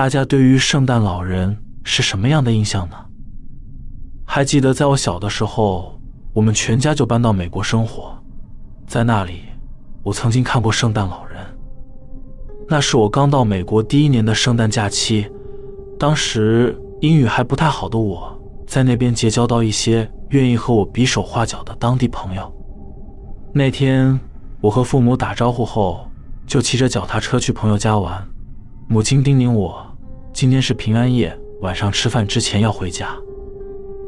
大家对于圣诞老人是什么样的印象呢？还记得在我小的时候，我们全家就搬到美国生活，在那里，我曾经看过圣诞老人。那是我刚到美国第一年的圣诞假期，当时英语还不太好的我，在那边结交到一些愿意和我比手画脚的当地朋友。那天，我和父母打招呼后，就骑着脚踏车去朋友家玩。母亲叮咛我，今天是平安夜，晚上吃饭之前要回家。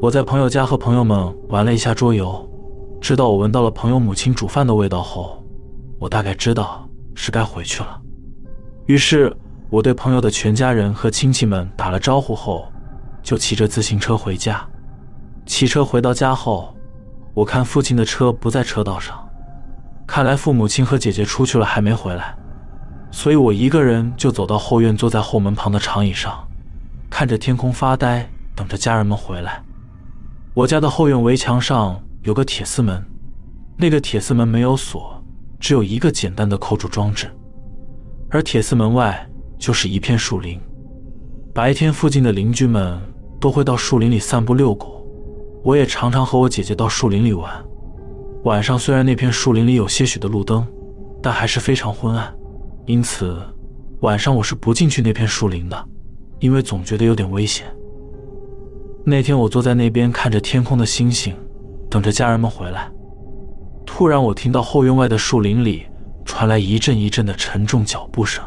我在朋友家和朋友们玩了一下桌游，直到我闻到了朋友母亲煮饭的味道后，我大概知道是该回去了。于是，我对朋友的全家人和亲戚们打了招呼后，就骑着自行车回家。骑车回到家后，我看父亲的车不在车道上，看来父母亲和姐姐出去了还没回来，所以我一个人就走到后院，坐在后门旁的长椅上，看着天空发呆，等着家人们回来。我家的后院围墙上有个铁丝门，那个铁丝门没有锁，只有一个简单的扣住装置。而铁丝门外就是一片树林，白天附近的邻居们都会到树林里散步遛狗，我也常常和我姐姐到树林里玩。晚上虽然那片树林里有些许的路灯，但还是非常昏暗，因此晚上我是不进去那片树林的，因为总觉得有点危险。那天我坐在那边看着天空的星星，等着家人们回来，突然我听到后院外的树林里。传来一阵一阵的沉重脚步声。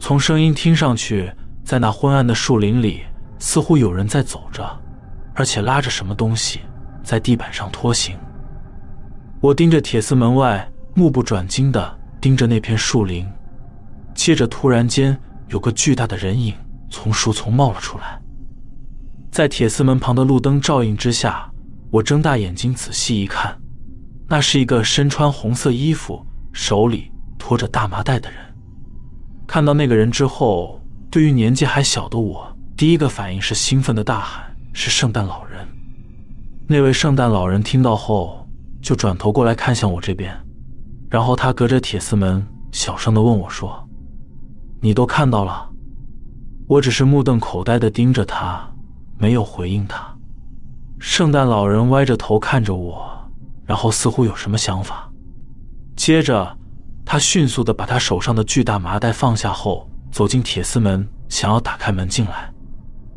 从声音听上去，在那昏暗的树林里，似乎有人在走着，而且拉着什么东西在地板上拖行。我盯着铁丝门外，目不转睛地盯着那片树林。接着，突然间有个巨大的人影从树丛冒了出来，在铁丝门旁的路灯照映之下，我睁大眼睛仔细一看，那是一个身穿红色衣服。手里拖着大麻袋的人，看到那个人之后，对于年纪还小的我，第一个反应是兴奋的大喊：“是圣诞老人！”那位圣诞老人听到后，就转头过来看向我这边，然后他隔着铁丝门小声的问我说：“你都看到了？”我只是目瞪口呆的盯着他，没有回应他。圣诞老人歪着头看着我，然后似乎有什么想法。接着，他迅速的把他手上的巨大麻袋放下后，走进铁丝门，想要打开门进来。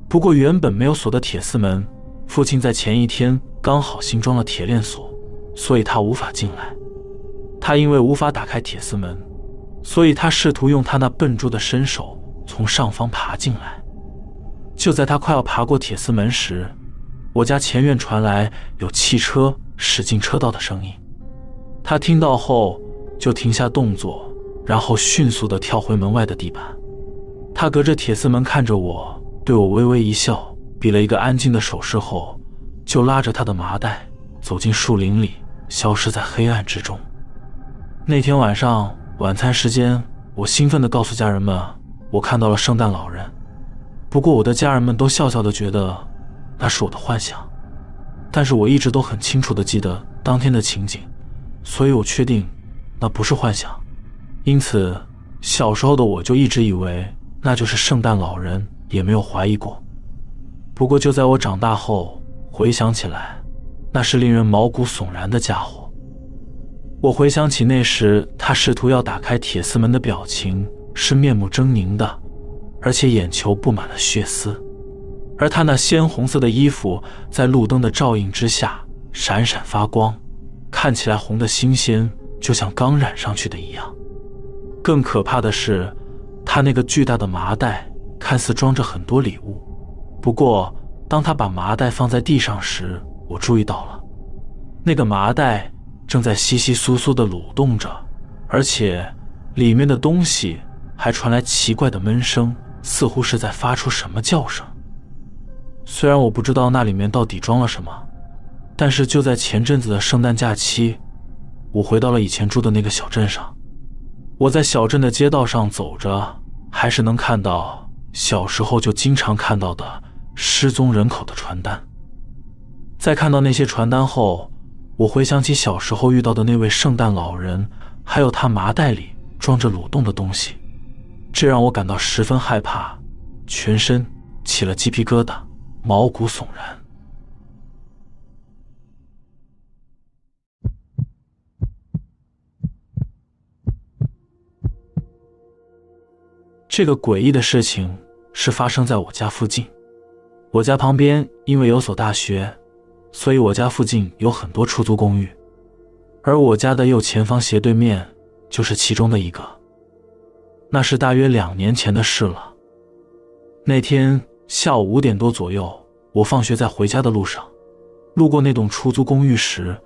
不过，原本没有锁的铁丝门，父亲在前一天刚好新装了铁链锁，所以他无法进来。他因为无法打开铁丝门，所以他试图用他那笨拙的身手从上方爬进来。就在他快要爬过铁丝门时，我家前院传来有汽车驶进车道的声音。他听到后就停下动作，然后迅速地跳回门外的地板。他隔着铁丝门看着我，对我微微一笑，比了一个安静的手势后，就拉着他的麻袋走进树林里，消失在黑暗之中。那天晚上晚餐时间，我兴奋地告诉家人们，我看到了圣诞老人。不过我的家人们都笑笑地觉得那是我的幻想，但是我一直都很清楚地记得当天的情景。所以我确定，那不是幻想，因此小时候的我就一直以为那就是圣诞老人，也没有怀疑过。不过就在我长大后回想起来，那是令人毛骨悚然的家伙。我回想起那时他试图要打开铁丝门的表情，是面目狰狞的，而且眼球布满了血丝，而他那鲜红色的衣服在路灯的照映之下闪闪发光。看起来红的新鲜，就像刚染上去的一样。更可怕的是，他那个巨大的麻袋看似装着很多礼物。不过，当他把麻袋放在地上时，我注意到了，那个麻袋正在窸窸窣窣地蠕动着，而且里面的东西还传来奇怪的闷声，似乎是在发出什么叫声。虽然我不知道那里面到底装了什么。但是就在前阵子的圣诞假期，我回到了以前住的那个小镇上。我在小镇的街道上走着，还是能看到小时候就经常看到的失踪人口的传单。在看到那些传单后，我回想起小时候遇到的那位圣诞老人，还有他麻袋里装着蠕动的东西。这让我感到十分害怕，全身起了鸡皮疙瘩，毛骨悚然。这个诡异的事情是发生在我家附近。我家旁边因为有所大学，所以我家附近有很多出租公寓，而我家的右前方斜对面就是其中的一个。那是大约两年前的事了。那天下午五点多左右，我放学在回家的路上，路过那栋出租公寓时，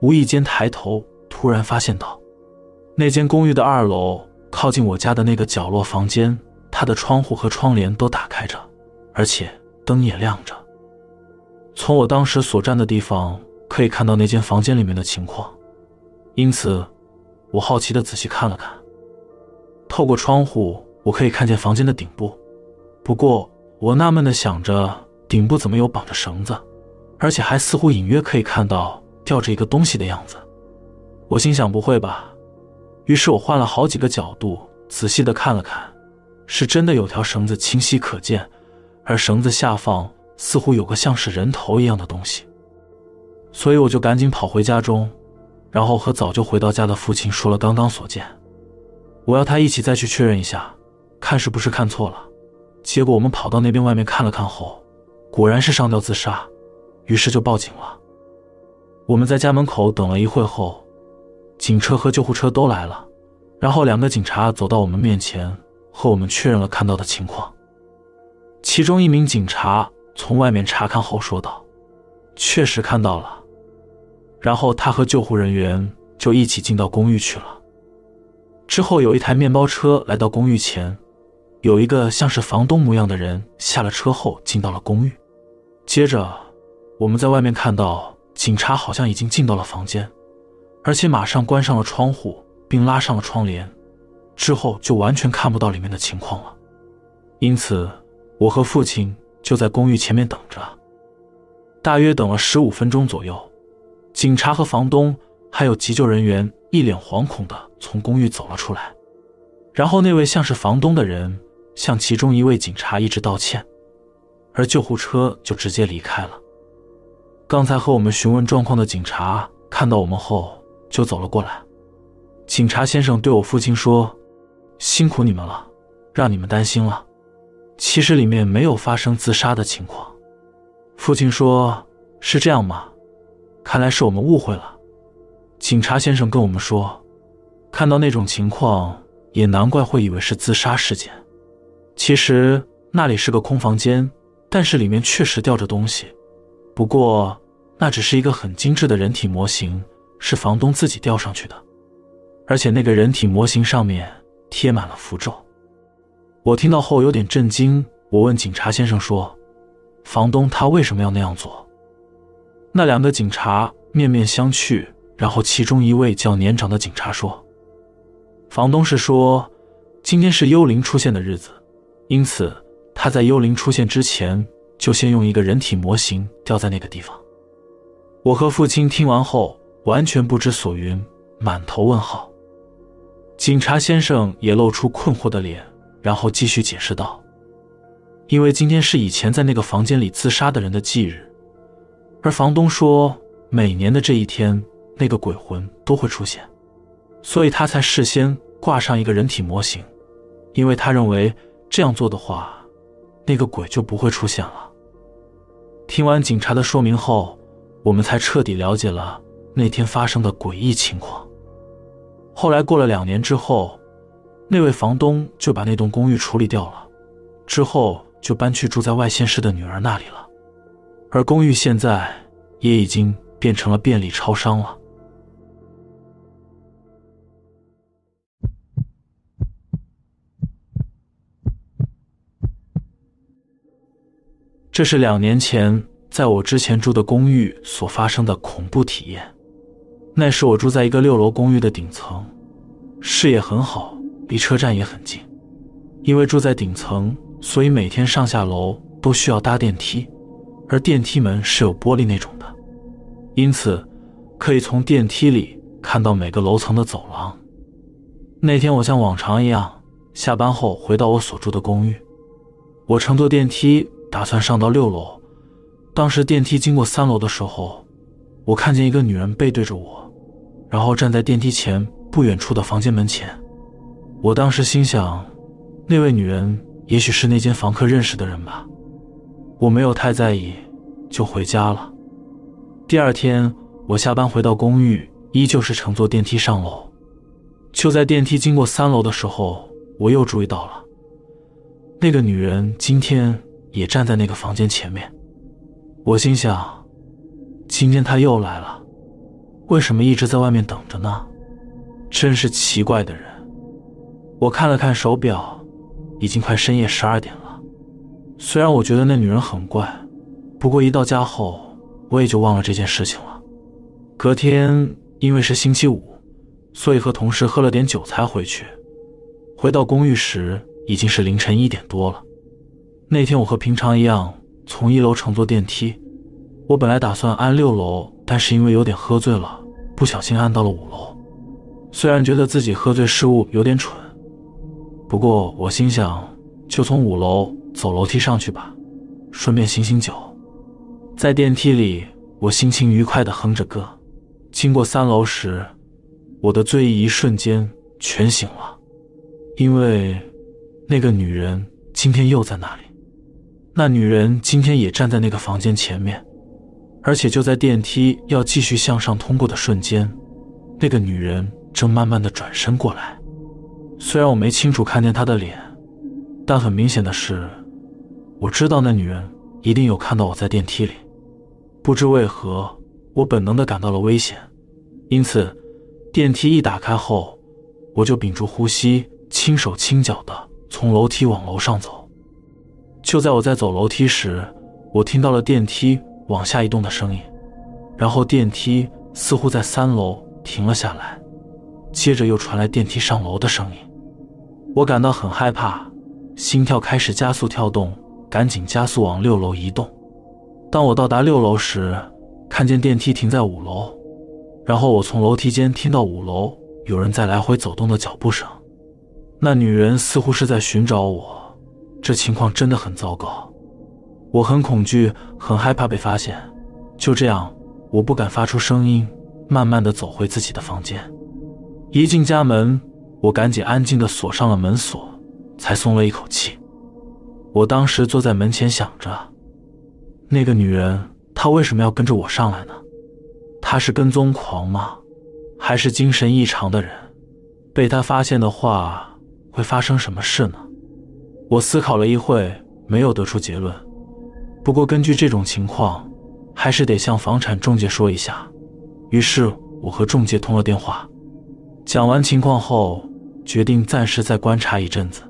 无意间抬头，突然发现到那间公寓的二楼。靠近我家的那个角落房间，它的窗户和窗帘都打开着，而且灯也亮着。从我当时所站的地方可以看到那间房间里面的情况，因此我好奇的仔细看了看。透过窗户，我可以看见房间的顶部，不过我纳闷的想着，顶部怎么有绑着绳子，而且还似乎隐约可以看到吊着一个东西的样子。我心想，不会吧？于是我换了好几个角度，仔细的看了看，是真的有条绳子清晰可见，而绳子下方似乎有个像是人头一样的东西。所以我就赶紧跑回家中，然后和早就回到家的父亲说了刚刚所见。我要他一起再去确认一下，看是不是看错了。结果我们跑到那边外面看了看后，果然是上吊自杀，于是就报警了。我们在家门口等了一会后。警车和救护车都来了，然后两个警察走到我们面前，和我们确认了看到的情况。其中一名警察从外面查看后说道：“确实看到了。”然后他和救护人员就一起进到公寓去了。之后有一台面包车来到公寓前，有一个像是房东模样的人下了车后进到了公寓。接着我们在外面看到警察好像已经进到了房间。而且马上关上了窗户，并拉上了窗帘，之后就完全看不到里面的情况了。因此，我和父亲就在公寓前面等着。大约等了十五分钟左右，警察和房东还有急救人员一脸惶恐的从公寓走了出来。然后，那位像是房东的人向其中一位警察一直道歉，而救护车就直接离开了。刚才和我们询问状况的警察看到我们后。就走了过来，警察先生对我父亲说：“辛苦你们了，让你们担心了。其实里面没有发生自杀的情况。”父亲说：“是这样吗？看来是我们误会了。”警察先生跟我们说：“看到那种情况，也难怪会以为是自杀事件。其实那里是个空房间，但是里面确实吊着东西，不过那只是一个很精致的人体模型。”是房东自己吊上去的，而且那个人体模型上面贴满了符咒。我听到后有点震惊，我问警察先生说：“房东他为什么要那样做？”那两个警察面面相觑，然后其中一位较年长的警察说：“房东是说，今天是幽灵出现的日子，因此他在幽灵出现之前，就先用一个人体模型吊在那个地方。”我和父亲听完后。完全不知所云，满头问号。警察先生也露出困惑的脸，然后继续解释道：“因为今天是以前在那个房间里自杀的人的忌日，而房东说每年的这一天那个鬼魂都会出现，所以他才事先挂上一个人体模型，因为他认为这样做的话，那个鬼就不会出现了。”听完警察的说明后，我们才彻底了解了。那天发生的诡异情况。后来过了两年之后，那位房东就把那栋公寓处理掉了，之后就搬去住在外县市的女儿那里了。而公寓现在也已经变成了便利超商了。这是两年前在我之前住的公寓所发生的恐怖体验。那时我住在一个六楼公寓的顶层，视野很好，离车站也很近。因为住在顶层，所以每天上下楼都需要搭电梯，而电梯门是有玻璃那种的，因此可以从电梯里看到每个楼层的走廊。那天我像往常一样下班后回到我所住的公寓，我乘坐电梯打算上到六楼。当时电梯经过三楼的时候，我看见一个女人背对着我，然后站在电梯前不远处的房间门前。我当时心想，那位女人也许是那间房客认识的人吧。我没有太在意，就回家了。第二天，我下班回到公寓，依旧是乘坐电梯上楼。就在电梯经过三楼的时候。我又注意到了，那个女人今天也站在那个房间前面。我心想，今天她又来了，为什么一直在外面等着呢？真是奇怪的人。我看了看手表，已经快深夜十二点了。虽然我觉得那女人很怪，不过一到家后，我也就忘了这件事情了。隔天因为是星期五，所以和同事喝了点酒才回去。回到公寓时，已经是凌晨一点多了。那天我和平常一样，从一楼乘坐电梯。我本来打算按六楼，但是因为有点喝醉了，不小心按到了五楼。虽然觉得自己喝醉失误有点蠢，不过我心想，就从五楼走楼梯上去吧，顺便醒醒酒。在电梯里，我心情愉快地哼着歌。经过三楼时，我的醉意一瞬间全醒了。因为那个女人今天又在那里，那女人今天也站在那个房间前面，而且就在电梯要继续向上通过的瞬间，那个女人正慢慢的转身过来。虽然我没清楚看见她的脸，但很明显的是，我知道那女人一定有看到我在电梯里。不知为何，我本能的感到了危险，因此电梯一打开后，我就屏住呼吸。轻手轻脚的从楼梯往楼上走。就在我在走楼梯时，我听到了电梯往下移动的声音，然后电梯似乎在三楼停了下来，接着又传来电梯上楼的声音。我感到很害怕，心跳开始加速跳动，赶紧加速往六楼移动。当我到达六楼时，看见电梯停在五楼，然后我从楼梯间听到五楼有人在来回走动的脚步声。那女人似乎是在寻找我，这情况真的很糟糕。我很恐惧，很害怕被发现。就这样，我不敢发出声音，慢慢的走回自己的房间。一进家门，我赶紧安静的锁上了门锁，才松了一口气。我当时坐在门前想着，那个女人她为什么要跟着我上来呢？她是跟踪狂吗？还是精神异常的人？被她发现的话。会发生什么事呢？我思考了一会，没有得出结论。不过根据这种情况，还是得向房产中介说一下。于是我和中介通了电话，讲完情况后，决定暂时再观察一阵子。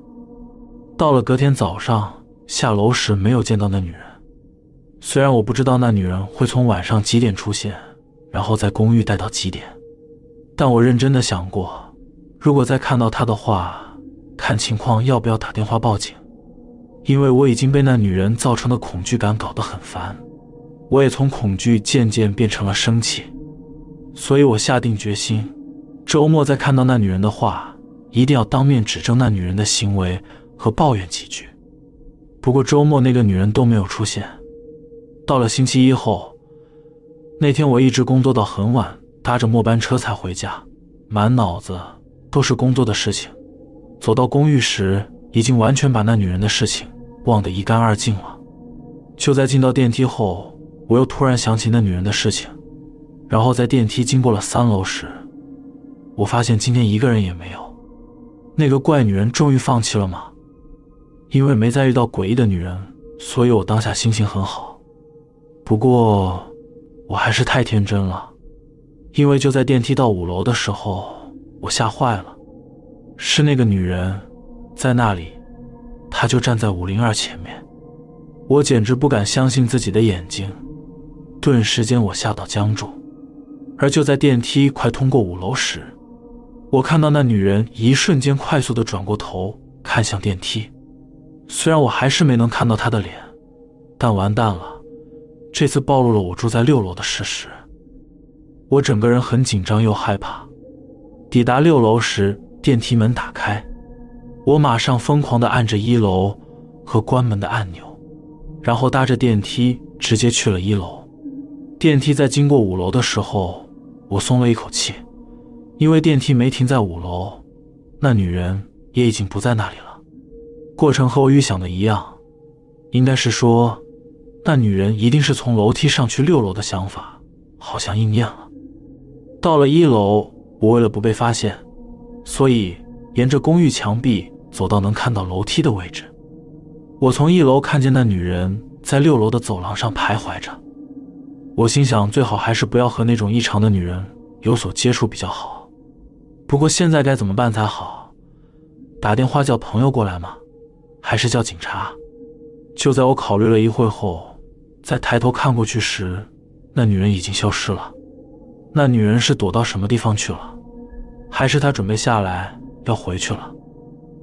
到了隔天早上，下楼时没有见到那女人。虽然我不知道那女人会从晚上几点出现，然后在公寓待到几点，但我认真的想过，如果再看到她的话。看情况要不要打电话报警，因为我已经被那女人造成的恐惧感搞得很烦，我也从恐惧渐渐变成了生气，所以我下定决心，周末再看到那女人的话，一定要当面指证那女人的行为和抱怨几句。不过周末那个女人都没有出现。到了星期一后，那天我一直工作到很晚，搭着末班车才回家，满脑子都是工作的事情。走到公寓时，已经完全把那女人的事情忘得一干二净了。就在进到电梯后，我又突然想起那女人的事情。然后在电梯经过了三楼时，我发现今天一个人也没有。那个怪女人终于放弃了吗？因为没再遇到诡异的女人，所以我当下心情很好。不过，我还是太天真了，因为就在电梯到五楼的时候，我吓坏了。是那个女人，在那里，她就站在五零二前面，我简直不敢相信自己的眼睛，顿时间我吓到僵住。而就在电梯快通过五楼时，我看到那女人一瞬间快速的转过头看向电梯，虽然我还是没能看到她的脸，但完蛋了，这次暴露了我住在六楼的事实。我整个人很紧张又害怕。抵达六楼时。电梯门打开，我马上疯狂地按着一楼和关门的按钮，然后搭着电梯直接去了一楼。电梯在经过五楼的时候，我松了一口气，因为电梯没停在五楼，那女人也已经不在那里了。过程和我预想的一样，应该是说，那女人一定是从楼梯上去六楼的想法，好像应验了。到了一楼，我为了不被发现，所以沿着公寓墙壁。走到能看到楼梯的位置，我从一楼看见那女人在六楼的走廊上徘徊着。我心想，最好还是不要和那种异常的女人有所接触比较好。不过现在该怎么办才好？打电话叫朋友过来吗？还是叫警察？就在我考虑了一会后，再抬头看过去时，那女人已经消失了。那女人是躲到什么地方去了？还是她准备下来要回去了？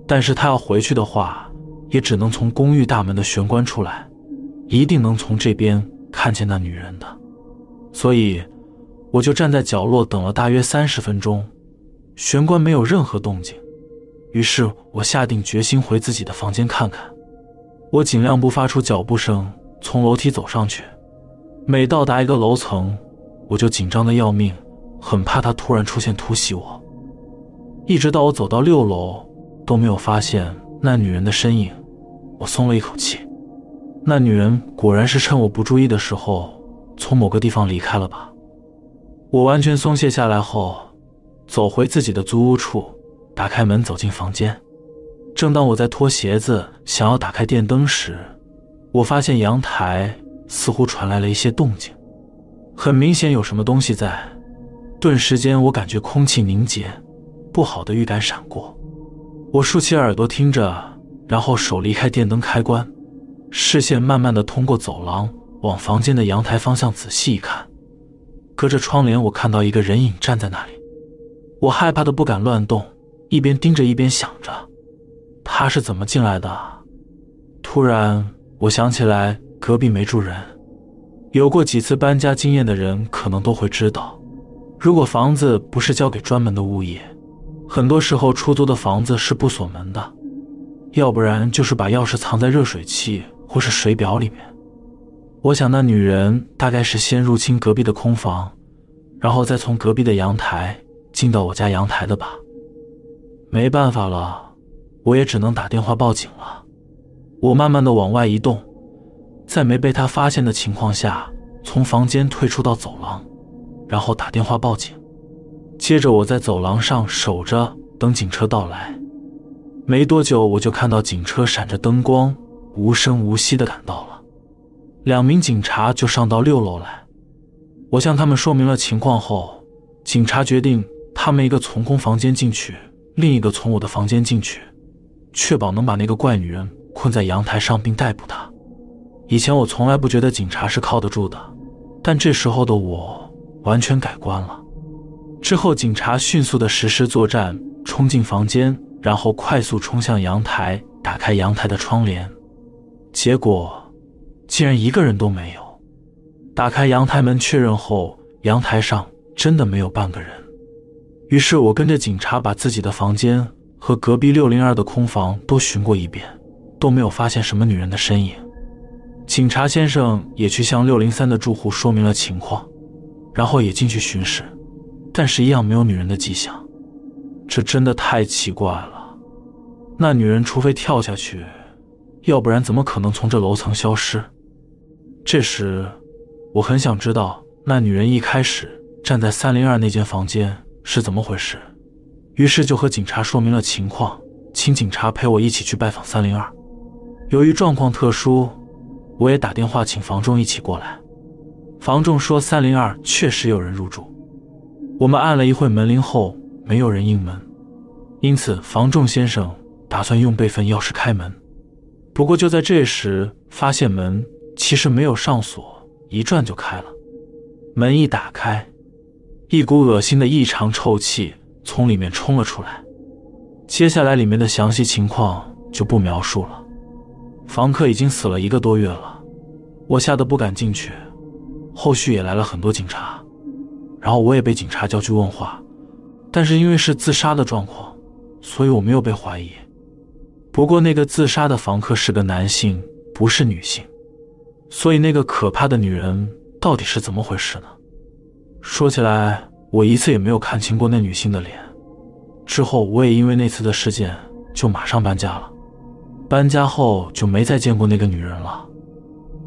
但是他要回去的话，也只能从公寓大门的玄关出来，一定能从这边看见那女人的。所以，我就站在角落等了大约三十分钟，玄关没有任何动静。于是我下定决心回自己的房间看看。我尽量不发出脚步声，从楼梯走上去。每到达一个楼层，我就紧张的要命，很怕他突然出现突袭我。一直到我走到六楼。都没有发现那女人的身影，我松了一口气。那女人果然是趁我不注意的时候从某个地方离开了吧？我完全松懈下来后，走回自己的租屋处，打开门走进房间。正当我在脱鞋子想要打开电灯时，我发现阳台似乎传来了一些动静，很明显有什么东西在。顿时间，我感觉空气凝结，不好的预感闪过。我竖起耳朵听着，然后手离开电灯开关，视线慢慢的通过走廊往房间的阳台方向仔细一看。隔着窗帘，我看到一个人影站在那里。我害怕的不敢乱动，一边盯着一边想着，他是怎么进来的？突然，我想起来隔壁没住人。有过几次搬家经验的人可能都会知道，如果房子不是交给专门的物业。很多时候，出租的房子是不锁门的，要不然就是把钥匙藏在热水器或是水表里面。我想，那女人大概是先入侵隔壁的空房，然后再从隔壁的阳台进到我家阳台的吧。没办法了，我也只能打电话报警了。我慢慢的往外移动，在没被他发现的情况下，从房间退出到走廊，然后打电话报警。接着我在走廊上守着，等警车到来。没多久，我就看到警车闪着灯光，无声无息的赶到了。两名警察就上到六楼来。我向他们说明了情况后，警察决定他们一个从空房间进去，另一个从我的房间进去，确保能把那个怪女人困在阳台上并逮捕她。以前我从来不觉得警察是靠得住的，但这时候的我完全改观了。之后，警察迅速的实施作战，冲进房间，然后快速冲向阳台，打开阳台的窗帘。结果，竟然一个人都没有。打开阳台门确认后，阳台上真的没有半个人。于是我跟着警察把自己的房间和隔壁六零二的空房都巡过一遍，都没有发现什么女人的身影。警察先生也去向六零三的住户说明了情况，然后也进去巡视。但是，一样没有女人的迹象，这真的太奇怪了。那女人除非跳下去，要不然怎么可能从这楼层消失？这时，我很想知道那女人一开始站在三零二那间房间是怎么回事，于是就和警察说明了情况，请警察陪我一起去拜访三零二。由于状况特殊，我也打电话请房仲一起过来。房仲说三零二确实有人入住。我们按了一会门铃后，没有人应门，因此房仲先生打算用备份钥匙开门。不过就在这时，发现门其实没有上锁，一转就开了。门一打开，一股恶心的异常臭气从里面冲了出来。接下来里面的详细情况就不描述了。房客已经死了一个多月了，我吓得不敢进去。后续也来了很多警察。然后我也被警察叫去问话，但是因为是自杀的状况，所以我没有被怀疑。不过那个自杀的房客是个男性，不是女性，所以那个可怕的女人到底是怎么回事呢？说起来，我一次也没有看清过那女性的脸。之后，我也因为那次的事件就马上搬家了。搬家后就没再见过那个女人了。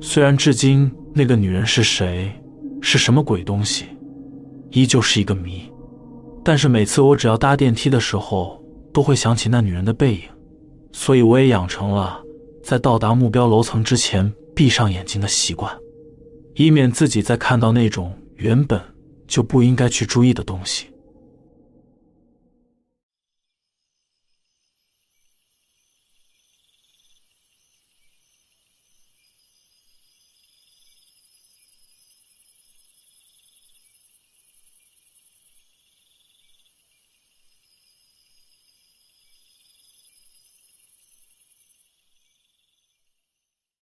虽然至今那个女人是谁，是什么鬼东西，依旧是一个谜。但是每次我只要搭电梯的时候，都会想起那女人的背影，所以我也养成了在到达目标楼层之前闭上眼睛的习惯，以免自己再看到那种原本就不应该去注意的东西。